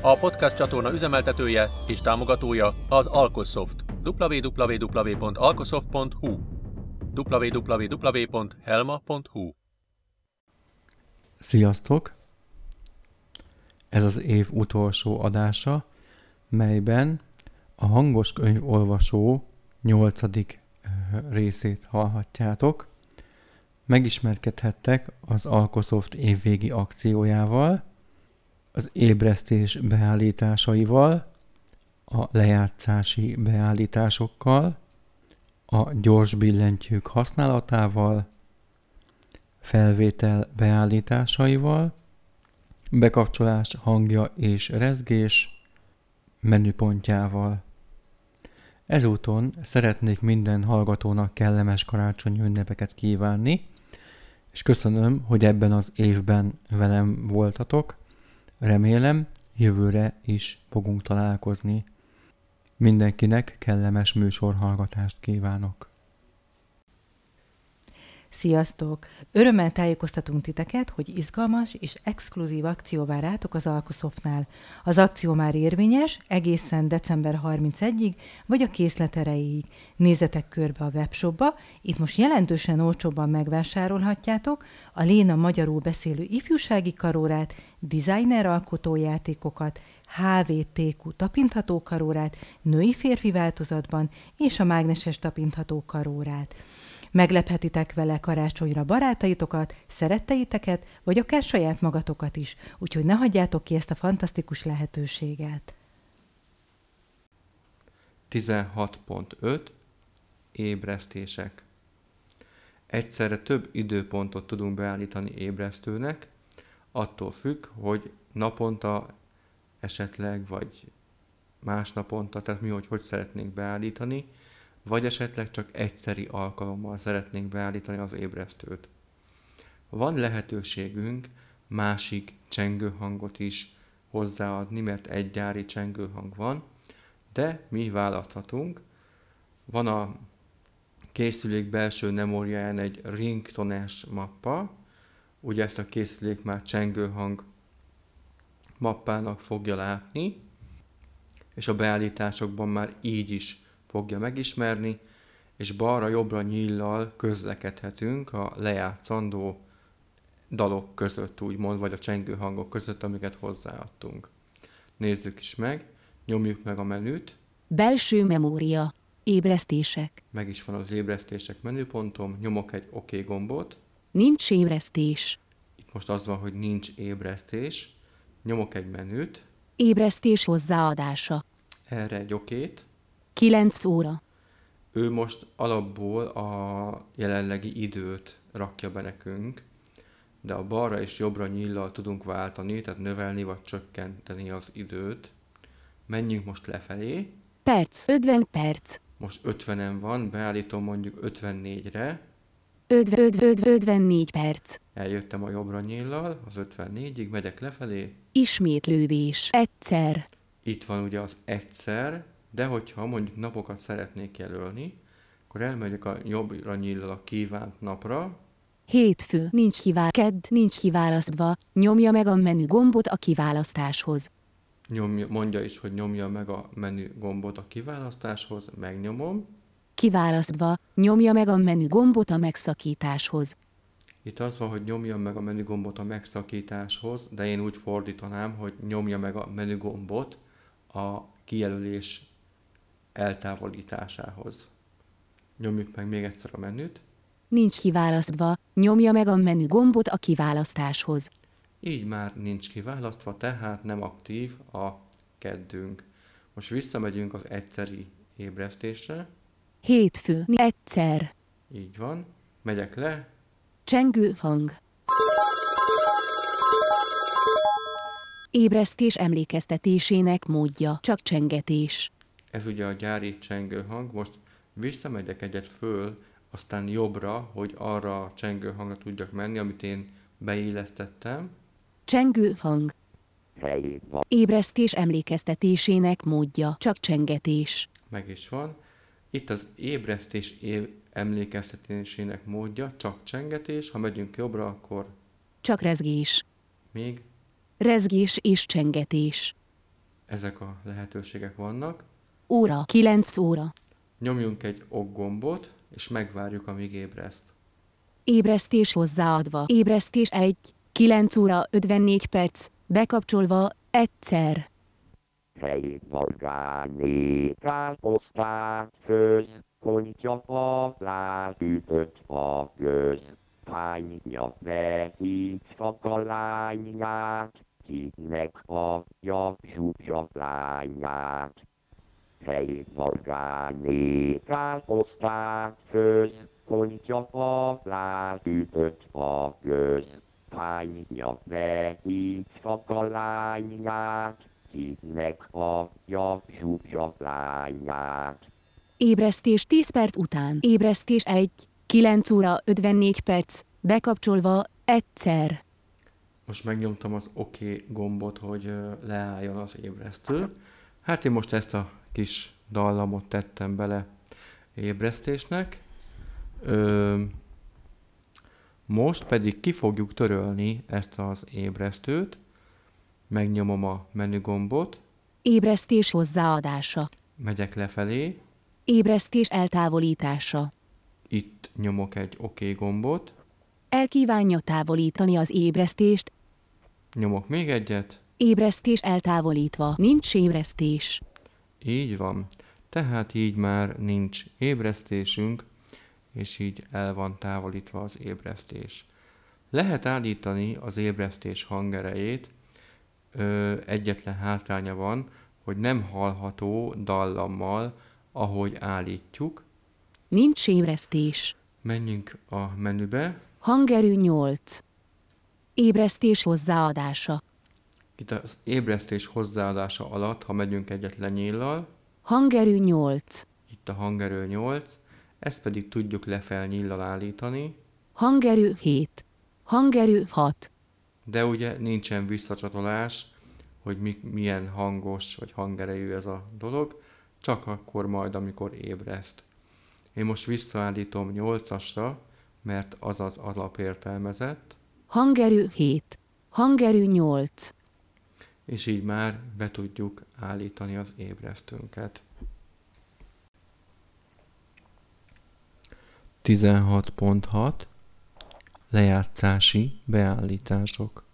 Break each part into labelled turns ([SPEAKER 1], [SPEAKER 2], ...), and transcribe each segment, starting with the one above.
[SPEAKER 1] A podcast csatorna üzemeltetője és támogatója az Alkosoft. www.alkosoft.hu www.helma.hu
[SPEAKER 2] Sziasztok! Ez az év utolsó adása, melyben a hangos könyvolvasó nyolcadik részét hallhatjátok. Megismerkedhettek az Alkosoft évvégi akciójával, az ébresztés beállításaival, a lejátszási beállításokkal, a gyors billentyűk használatával, felvétel beállításaival, bekapcsolás hangja és rezgés menüpontjával. Ezúton szeretnék minden hallgatónak kellemes karácsonyi ünnepeket kívánni, és köszönöm, hogy ebben az évben velem voltatok. Remélem, jövőre is fogunk találkozni. Mindenkinek kellemes műsorhallgatást kívánok!
[SPEAKER 3] Sziasztok! Örömmel tájékoztatunk titeket, hogy izgalmas és exkluzív akció vár rátok az Alkosoftnál. Az akció már érvényes egészen december 31-ig, vagy a készlet erejéig. Nézzetek körbe a webshopba, itt most jelentősen olcsóbban megvásárolhatjátok a Léna magyarul beszélő ifjúsági karórát, designer alkotójátékokat, HVTQ tapintható karórát, női-férfi változatban és a mágneses tapintható karórát. Meglephetitek vele karácsonyra barátaitokat, szeretteiteket, vagy akár saját magatokat is, úgyhogy ne hagyjátok ki ezt a fantasztikus lehetőséget.
[SPEAKER 2] 16.5 Ébresztések Egyszerre több időpontot tudunk beállítani ébresztőnek, attól függ, hogy naponta esetleg, vagy más naponta, tehát mi, hogy hogy szeretnénk beállítani, vagy esetleg csak egyszeri alkalommal szeretnénk beállítani az ébresztőt. Van lehetőségünk másik csengőhangot is hozzáadni, mert egy gyári csengőhang van, de mi választhatunk. Van a készülék belső memóriáján egy ringtones mappa, ugye ezt a készülék már csengőhang mappának fogja látni, és a beállításokban már így is fogja megismerni, és balra-jobbra nyíllal közlekedhetünk a lejátszandó dalok között, úgymond, vagy a csengő hangok között, amiket hozzáadtunk. Nézzük is meg, nyomjuk meg a menüt.
[SPEAKER 4] Belső memória. Ébresztések.
[SPEAKER 2] Meg is van az ébresztések menüpontom, nyomok egy OK gombot.
[SPEAKER 4] Nincs ébresztés.
[SPEAKER 2] Itt most az van, hogy nincs ébresztés. Nyomok egy menüt.
[SPEAKER 4] Ébresztés hozzáadása.
[SPEAKER 2] Erre egy okét.
[SPEAKER 4] 9 óra.
[SPEAKER 2] Ő most alapból a jelenlegi időt rakja be nekünk, de a balra és jobbra nyíllal tudunk váltani, tehát növelni vagy csökkenteni az időt. Menjünk most lefelé.
[SPEAKER 4] Perc, 50 perc.
[SPEAKER 2] Most 50-en van, beállítom mondjuk 54-re.
[SPEAKER 4] 50, 50, 54 perc.
[SPEAKER 2] Eljöttem a jobbra nyíllal, az 54-ig, megyek lefelé.
[SPEAKER 4] Ismétlődés. Egyszer.
[SPEAKER 2] Itt van ugye az egyszer, de hogyha mondjuk napokat szeretnék jelölni, akkor elmegyek a jobbra nyíllal a kívánt napra.
[SPEAKER 4] Hétfő, nincs kivál, kedd, nincs kiválasztva, nyomja meg a menü gombot a kiválasztáshoz.
[SPEAKER 2] Nyomja, mondja is, hogy nyomja meg a menü gombot a kiválasztáshoz, megnyomom.
[SPEAKER 4] Kiválasztva, nyomja meg a menü gombot a megszakításhoz.
[SPEAKER 2] Itt az van, hogy nyomja meg a menü gombot a megszakításhoz, de én úgy fordítanám, hogy nyomja meg a menü gombot a kijelölés eltávolításához. Nyomjuk meg még egyszer a menüt.
[SPEAKER 4] Nincs kiválasztva, nyomja meg a menü gombot a kiválasztáshoz.
[SPEAKER 2] Így már nincs kiválasztva, tehát nem aktív a keddünk. Most visszamegyünk az egyszeri ébresztésre.
[SPEAKER 4] Hétfő, egyszer.
[SPEAKER 2] Így van. Megyek le.
[SPEAKER 4] Csengő hang. Ébresztés emlékeztetésének módja csak csengetés.
[SPEAKER 2] Ez ugye a gyári csengő hang. Most visszamegyek egyet föl, aztán jobbra, hogy arra a csengő hangra tudjak menni, amit én beillesztettem.
[SPEAKER 4] Csengő hang. Ébresztés emlékeztetésének módja. Csak csengetés.
[SPEAKER 2] Meg is van. Itt az ébresztés év emlékeztetésének módja, csak csengetés. Ha megyünk jobbra, akkor
[SPEAKER 4] Csak rezgés.
[SPEAKER 2] még
[SPEAKER 4] Rezgés és csengetés.
[SPEAKER 2] ezek a lehetőségek vannak.
[SPEAKER 4] Óra. 9 óra.
[SPEAKER 2] Nyomjunk egy ok gombot, és megvárjuk, amíg ébreszt.
[SPEAKER 4] Ébresztés hozzáadva. Ébresztés 1. 9 óra 54 perc. Bekapcsolva. Egyszer.
[SPEAKER 5] helyén vargálni, káposztát főz, kontyafalát ütött a göz. Hányja neki fakalányát, kinek adja zsúzsa lányát. Helyén vargálni, káposztát főz, kontyafalát ütött a göz. Hányja neki fakalányát, kinek adja zsúzsa lányát.
[SPEAKER 4] Ébresztés 10 perc után. Ébresztés 1. 9 óra 54 perc. Bekapcsolva. Egyszer.
[SPEAKER 2] Most megnyomtam az OK gombot, hogy leálljon az ébresztő. Hát én most ezt a kis dallamot tettem bele ébresztésnek. Ö, most pedig ki fogjuk törölni ezt az ébresztőt. Megnyomom a menügombot,
[SPEAKER 4] Ébresztés hozzáadása.
[SPEAKER 2] megyek lefelé,
[SPEAKER 4] Ébresztés eltávolítása.
[SPEAKER 2] itt nyomok egy OK gombot,
[SPEAKER 4] Elkívánja távolítani az ébresztést.
[SPEAKER 2] nyomok még egyet,
[SPEAKER 4] Ébresztés eltávolítva. Nincs ébresztés.
[SPEAKER 2] Így van. Tehát így már nincs ébresztésünk, és így el van távolítva az ébresztés. Lehet állítani az ébresztés hangerejét, ö, egyetlen hátránya van, hogy nem hallható dallammal, ahogy állítjuk.
[SPEAKER 4] Nincs ébresztés.
[SPEAKER 2] Menjünk a menübe,
[SPEAKER 4] Hangerő 8. Ébresztés hozzáadása.
[SPEAKER 2] Itt az ébresztés hozzáadása alatt, ha megyünk egyet lenyíllal,
[SPEAKER 4] Hangerő 8.
[SPEAKER 2] itt a hangerő 8, ezt pedig tudjuk lefelé nyíllal állítani,
[SPEAKER 4] Hangerő 7. Hangerő 6.
[SPEAKER 2] De ugye nincsen visszacsatolás, hogy mi, milyen hangos vagy hangerejű ez a dolog, csak akkor majd, amikor ébreszt. Én most visszaállítom 8-asra, mert az az alapértelmezett,
[SPEAKER 4] Hangerő 7. Hangerő 8.
[SPEAKER 2] és így már be tudjuk állítani az ébresztőnket. 16.6 Lejátszási beállítások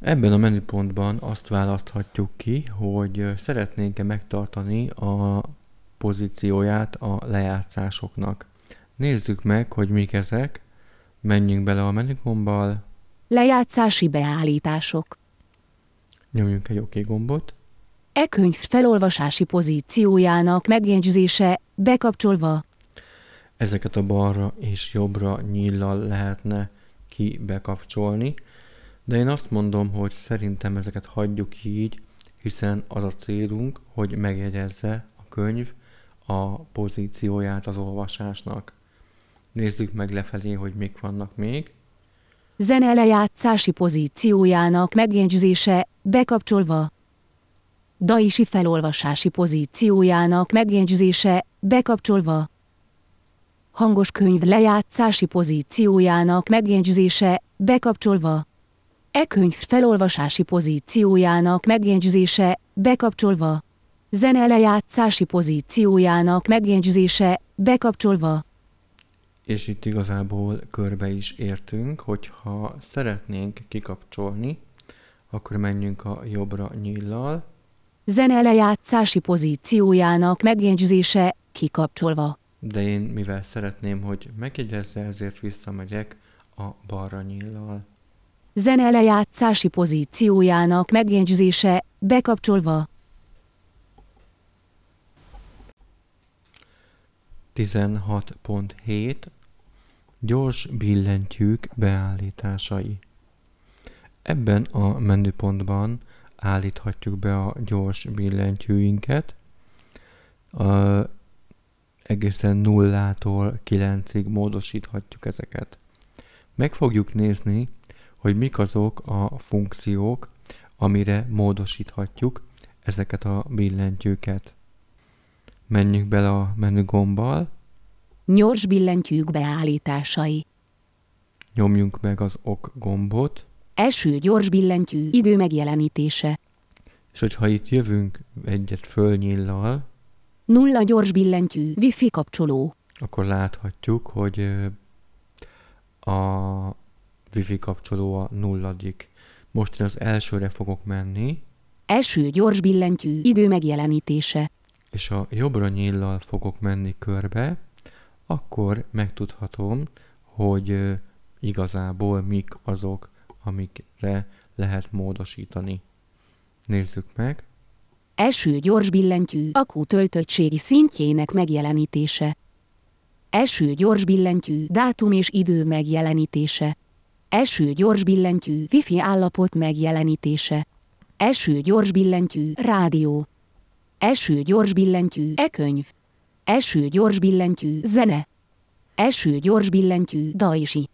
[SPEAKER 2] Ebben a menüpontban azt választhatjuk ki, hogy szeretnénk-e megtartani a pozícióját a lejátszásoknak. Nézzük meg, hogy mik ezek. Menjünk bele a menügombbal,
[SPEAKER 4] Lejátszási beállítások.
[SPEAKER 2] nyomjunk egy OK gombot,
[SPEAKER 4] E könyv felolvasási pozíciójának megjegyzése bekapcsolva.
[SPEAKER 2] ezeket a balra és jobbra nyíllal lehetne ki bekapcsolni, de én azt mondom, hogy szerintem ezeket hagyjuk így, hiszen az a célunk, hogy megjegyezze a könyv a pozícióját az olvasásnak. Nézzük meg lefelé, hogy mik vannak még.
[SPEAKER 4] Zene lejátszási pozíciójának megjegyzése bekapcsolva. Daisi felolvasási pozíciójának megjegyzése bekapcsolva. Hangos könyv lejátszási pozíciójának megjegyzése bekapcsolva. E könyv felolvasási pozíciójának megjegyzése bekapcsolva. Zene lejátszási pozíciójának megjegyzése bekapcsolva.
[SPEAKER 2] És itt igazából körbe is értünk, hogyha szeretnénk kikapcsolni, akkor menjünk a jobbra nyíllal,
[SPEAKER 4] Zene lejátszási pozíciójának megjegyzése kikapcsolva.
[SPEAKER 2] de én mivel szeretném, hogy megjegyezze, ezért visszamegyek a balra nyíllal.
[SPEAKER 4] Zene lejátszási pozíciójának megjegyzése bekapcsolva.
[SPEAKER 2] 16.7 Gyors billentyűk beállításai Ebben a menüpontban állíthatjuk be a gyors billentyűinket. A, egészen nullától kilencig módosíthatjuk ezeket. Meg fogjuk nézni, hogy mik azok a funkciók, amire módosíthatjuk ezeket a billentyűket. Menjünk bele a menügombbal,
[SPEAKER 4] Nyors billentyűk beállításai.
[SPEAKER 2] nyomjunk meg az ok gombot,
[SPEAKER 4] Első gyors billentyű idő megjelenítése.
[SPEAKER 2] és hogyha itt jövünk egyet fölnyillal,
[SPEAKER 4] Nulla gyors billentyű wifi kapcsoló.
[SPEAKER 2] akkor láthatjuk, hogy a wifi kapcsoló a nulladik. Most én az elsőre fogok menni,
[SPEAKER 4] Első gyors billentyű idő megjelenítése.
[SPEAKER 2] és a jobbra nyillal fogok menni körbe, akkor megtudhatom, hogy igazából mik azok, amikre lehet módosítani. Nézzük meg.
[SPEAKER 4] Első gyors billentyű akku töltöttségi szintjének megjelenítése. Első gyors billentyű dátum és idő megjelenítése. Első gyors billentyű wifi állapot megjelenítése. Első gyors billentyű rádió. Első gyors billentyű e-könyv. Első gyors billentyű zene. Első gyors billentyű daisi.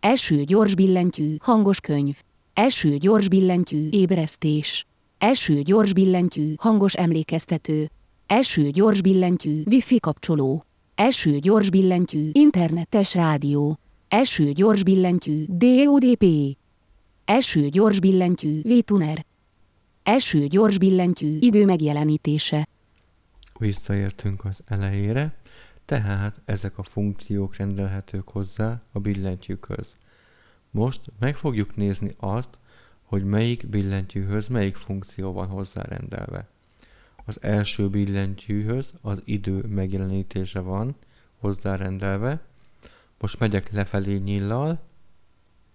[SPEAKER 4] Első gyors billentyű hangos könyv. Első gyors billentyű ébresztés. Első gyors billentyű hangos emlékeztető. Első gyors billentyű wifi kapcsoló. Első gyors billentyű internetes rádió. Első gyors billentyű DODP. Első gyors billentyű V-tuner. Első gyors billentyű idő megjelenítése.
[SPEAKER 2] Visszaértünk az elejére, tehát ezek a funkciók rendelhetők hozzá a billentyűkhöz. Most meg fogjuk nézni azt, hogy melyik billentyűhöz melyik funkció van hozzárendelve. Az első billentyűhöz az idő megjelenítése van hozzárendelve. Most megyek lefelé nyillal,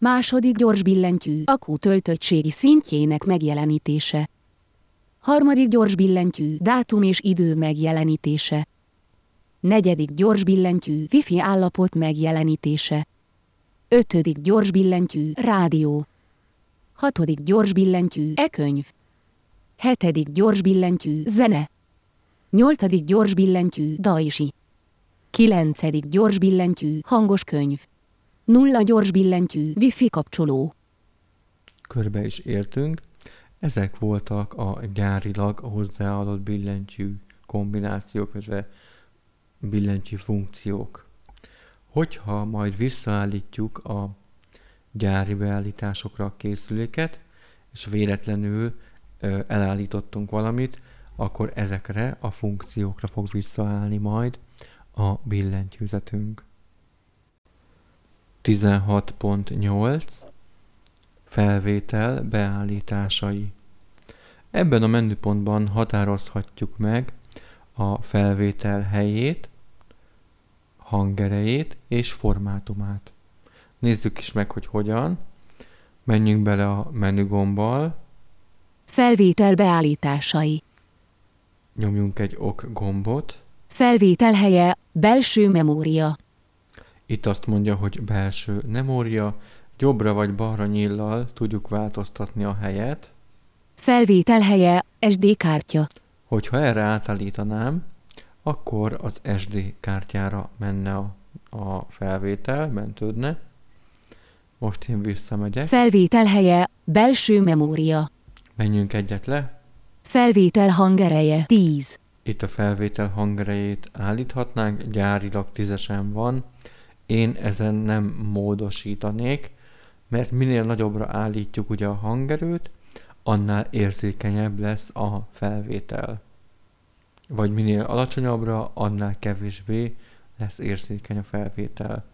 [SPEAKER 4] Második gyors billentyű akku töltöttségi szintjének megjelenítése. Harmadik gyors billentyű dátum és idő megjelenítése. Negyedik gyors billentyű wifi állapot megjelenítése. Ötödik gyors billentyű rádió. Hatodik gyors billentyű e-könyv. Hetedik gyors billentyű zene. Nyolcadik gyors billentyű daisi. Kilencedik gyors billentyű hangos könyv. Nulla gyors billentyű wifi kapcsoló.
[SPEAKER 2] körbe is értünk. Ezek voltak a gyárilag hozzáadott billentyű kombinációk, illetve billentyű funkciók. Hogyha majd visszaállítjuk a gyári beállításokra a készüléket, és véletlenül elállítottunk valamit, akkor ezekre a funkciókra fog visszaállni majd a billentyűzetünk. 16.8 Felvétel beállításai Ebben a menüpontban határozhatjuk meg a felvétel helyét, hangerejét és formátumát. Nézzük is meg, hogy hogyan. Menjünk bele a menügombbal,
[SPEAKER 4] Felvétel beállításai.
[SPEAKER 2] nyomjunk egy ok gombot.
[SPEAKER 4] Felvétel helye, belső memória.
[SPEAKER 2] Itt azt mondja, hogy belső memória, jobbra vagy balra nyillal tudjuk változtatni a helyet.
[SPEAKER 4] Felvétel helye, SD kártya.
[SPEAKER 2] Hogyha erre átállítanám, akkor az SD kártyára menne a, a felvétel, mentődne. Most én visszamegyek,
[SPEAKER 4] Felvétel helye, belső memória.
[SPEAKER 2] menjünk egyet le.
[SPEAKER 4] Felvétel hangereje, 10.
[SPEAKER 2] Itt a felvétel hangerejét állíthatnánk, gyárilag tízesen van. Én ezen nem módosítanék, mert minél nagyobbra állítjuk ugye a hangerőt, annál érzékenyebb lesz a felvétel. Vagy minél alacsonyabbra, annál kevésbé lesz érzékeny a felvétel.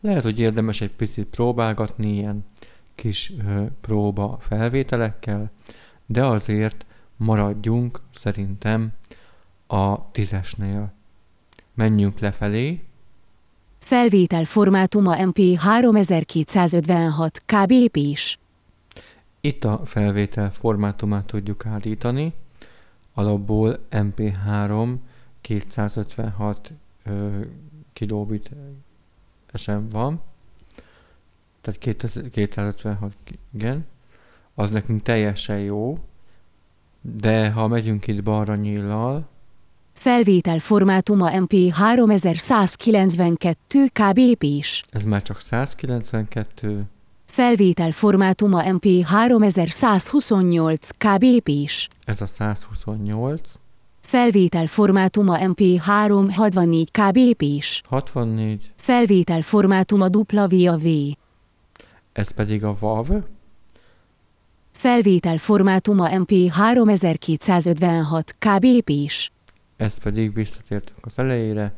[SPEAKER 2] Lehet, hogy érdemes egy picit próbálgatni ilyen kis ö, próba felvételekkel, de azért maradjunk szerintem a tízesnél. Menjünk lefelé,
[SPEAKER 4] Felvétel formátuma MP 3256 kbp-s.
[SPEAKER 2] Itt a felvétel formátumát tudjuk állítani. Alapból MP3 256 ö, kilobit sem van. Tehát 2000 256, igen. Az nekünk teljesen jó. De ha megyünk itt balra nyillal,
[SPEAKER 4] Felvétel formátuma MP3192 kbp-s.
[SPEAKER 2] ez már csak 192,
[SPEAKER 4] Felvétel formátuma MP3128 kbp-s.
[SPEAKER 2] ez a 128,
[SPEAKER 4] Felvétel formátuma MP364 kbp-s.
[SPEAKER 2] 64,
[SPEAKER 4] Felvétel formátuma WAV.
[SPEAKER 2] ez pedig a WAV,
[SPEAKER 4] Felvétel formátuma MP3256 kbp-s.
[SPEAKER 2] Ez pedig visszatértünk az elejére,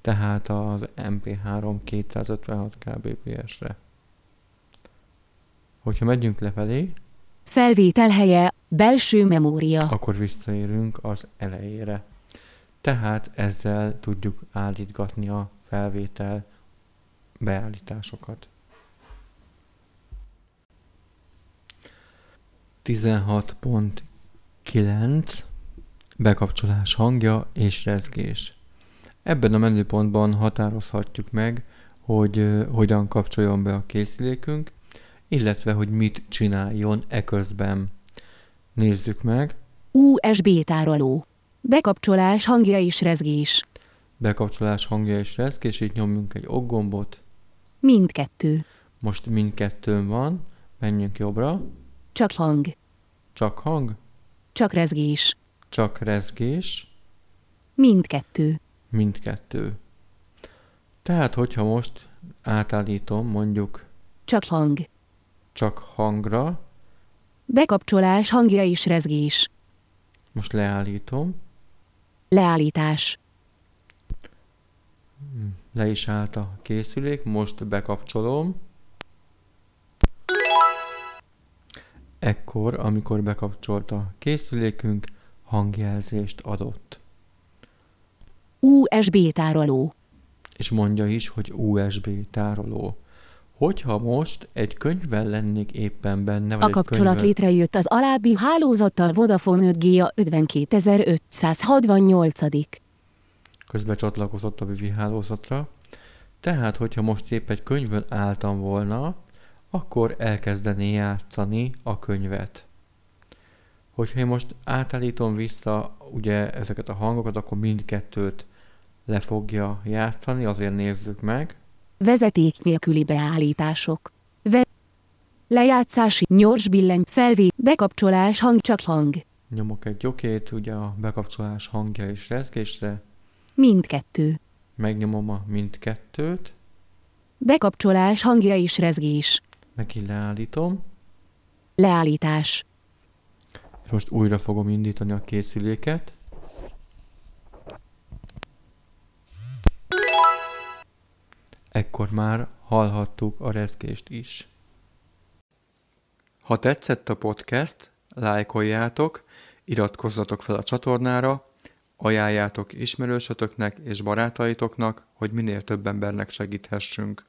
[SPEAKER 2] tehát az MP3 256 kbps-re. Hogyha megyünk lefelé,
[SPEAKER 4] Felvétel helye, belső memória.
[SPEAKER 2] akkor visszaérünk az elejére. Tehát ezzel tudjuk állítgatni a felvétel beállításokat. 16.9 Bekapcsolás hangja és rezgés. Ebben a menüpontban határozhatjuk meg, hogy hogyan kapcsoljon be a készülékünk, illetve hogy mit csináljon eközben. Nézzük meg.
[SPEAKER 4] USB tároló. Bekapcsolás hangja és rezgés.
[SPEAKER 2] bekapcsolás hangja és rezgés, így nyomjunk egy ok gombot.
[SPEAKER 4] Mindkettő.
[SPEAKER 2] Most mindkettőn van, menjünk jobbra,
[SPEAKER 4] Csak hang.
[SPEAKER 2] csak hang,
[SPEAKER 4] Csak rezgés.
[SPEAKER 2] Csak rezgés,
[SPEAKER 4] Mindkettő.
[SPEAKER 2] mindkettő. Tehát, hogyha most átállítom mondjuk
[SPEAKER 4] Csak hang.
[SPEAKER 2] csak hangra,
[SPEAKER 4] Bekapcsolás hangja és rezgés.
[SPEAKER 2] most leállítom,
[SPEAKER 4] Leállítás.
[SPEAKER 2] le is állt a készülék, most bekapcsolom. Ekkor, amikor bekapcsolt a készülékünk, hangjelzést adott.
[SPEAKER 4] USB tároló.
[SPEAKER 2] és mondja is, hogy USB tároló. Hogyha most egy könyvvel lennék éppen benne, vagy
[SPEAKER 4] A kapcsolat
[SPEAKER 2] könyvvel,
[SPEAKER 4] létrejött az alábbi hálózattal Vodafone 5G 52568.
[SPEAKER 2] közben csatlakozott a wifi hálózatra, tehát, hogyha most épp egy könyvön álltam volna, akkor elkezdené játszani a könyvet. Hogyha én most átállítom vissza ugye ezeket a hangokat, akkor mindkettőt le fogja játszani, azért nézzük meg.
[SPEAKER 4] Vezeték nélküli beállítások. Ve- Lejátszási, nyors billeny, felvé, bekapcsolás hang csak hang.
[SPEAKER 2] Nyomok egy okét, ugye a bekapcsolás hangja és rezgésre,
[SPEAKER 4] Mindkettő.
[SPEAKER 2] megnyomom a mindkettőt,
[SPEAKER 4] Bekapcsolás hangja és rezgés.
[SPEAKER 2] megint leállítom,
[SPEAKER 4] Leállítás.
[SPEAKER 2] Most újra fogom indítani a készüléket. Ekkor már hallhattuk a rezgést is. Ha tetszett a podcast, lájkoljátok, iratkozzatok fel a csatornára, ajánljátok ismerősötöknek és barátaitoknak, hogy minél több embernek segíthessünk.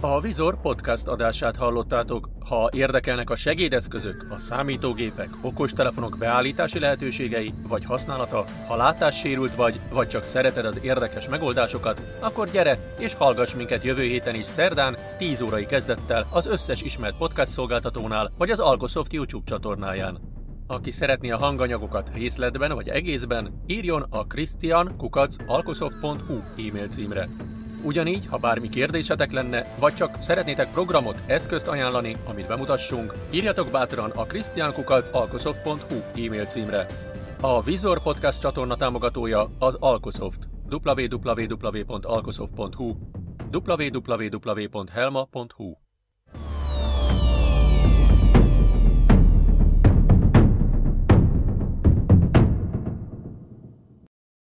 [SPEAKER 1] A Vizor podcast adását hallottátok. Ha érdekelnek a segédeszközök, a számítógépek, okostelefonok beállítási lehetőségei vagy használata, ha látássérült vagy, vagy csak szereted az érdekes megoldásokat, akkor gyere és hallgass minket jövő héten is szerdán 10 órai kezdettel az összes ismert podcast szolgáltatónál vagy az Algosoft YouTube csatornáján. Aki szeretné a hanganyagokat részletben vagy egészben, írjon a christian.alkosoft.hu e-mail címre. Ugyanígy, ha bármi kérdésetek lenne, vagy csak szeretnétek programot, eszközt ajánlani, amit bemutassunk, írjatok bátran a christiankukac.alkosoft.hu e-mail címre. A Vizor Podcast csatorna támogatója az Alkosoft. www.alkosoft.hu www.helma.hu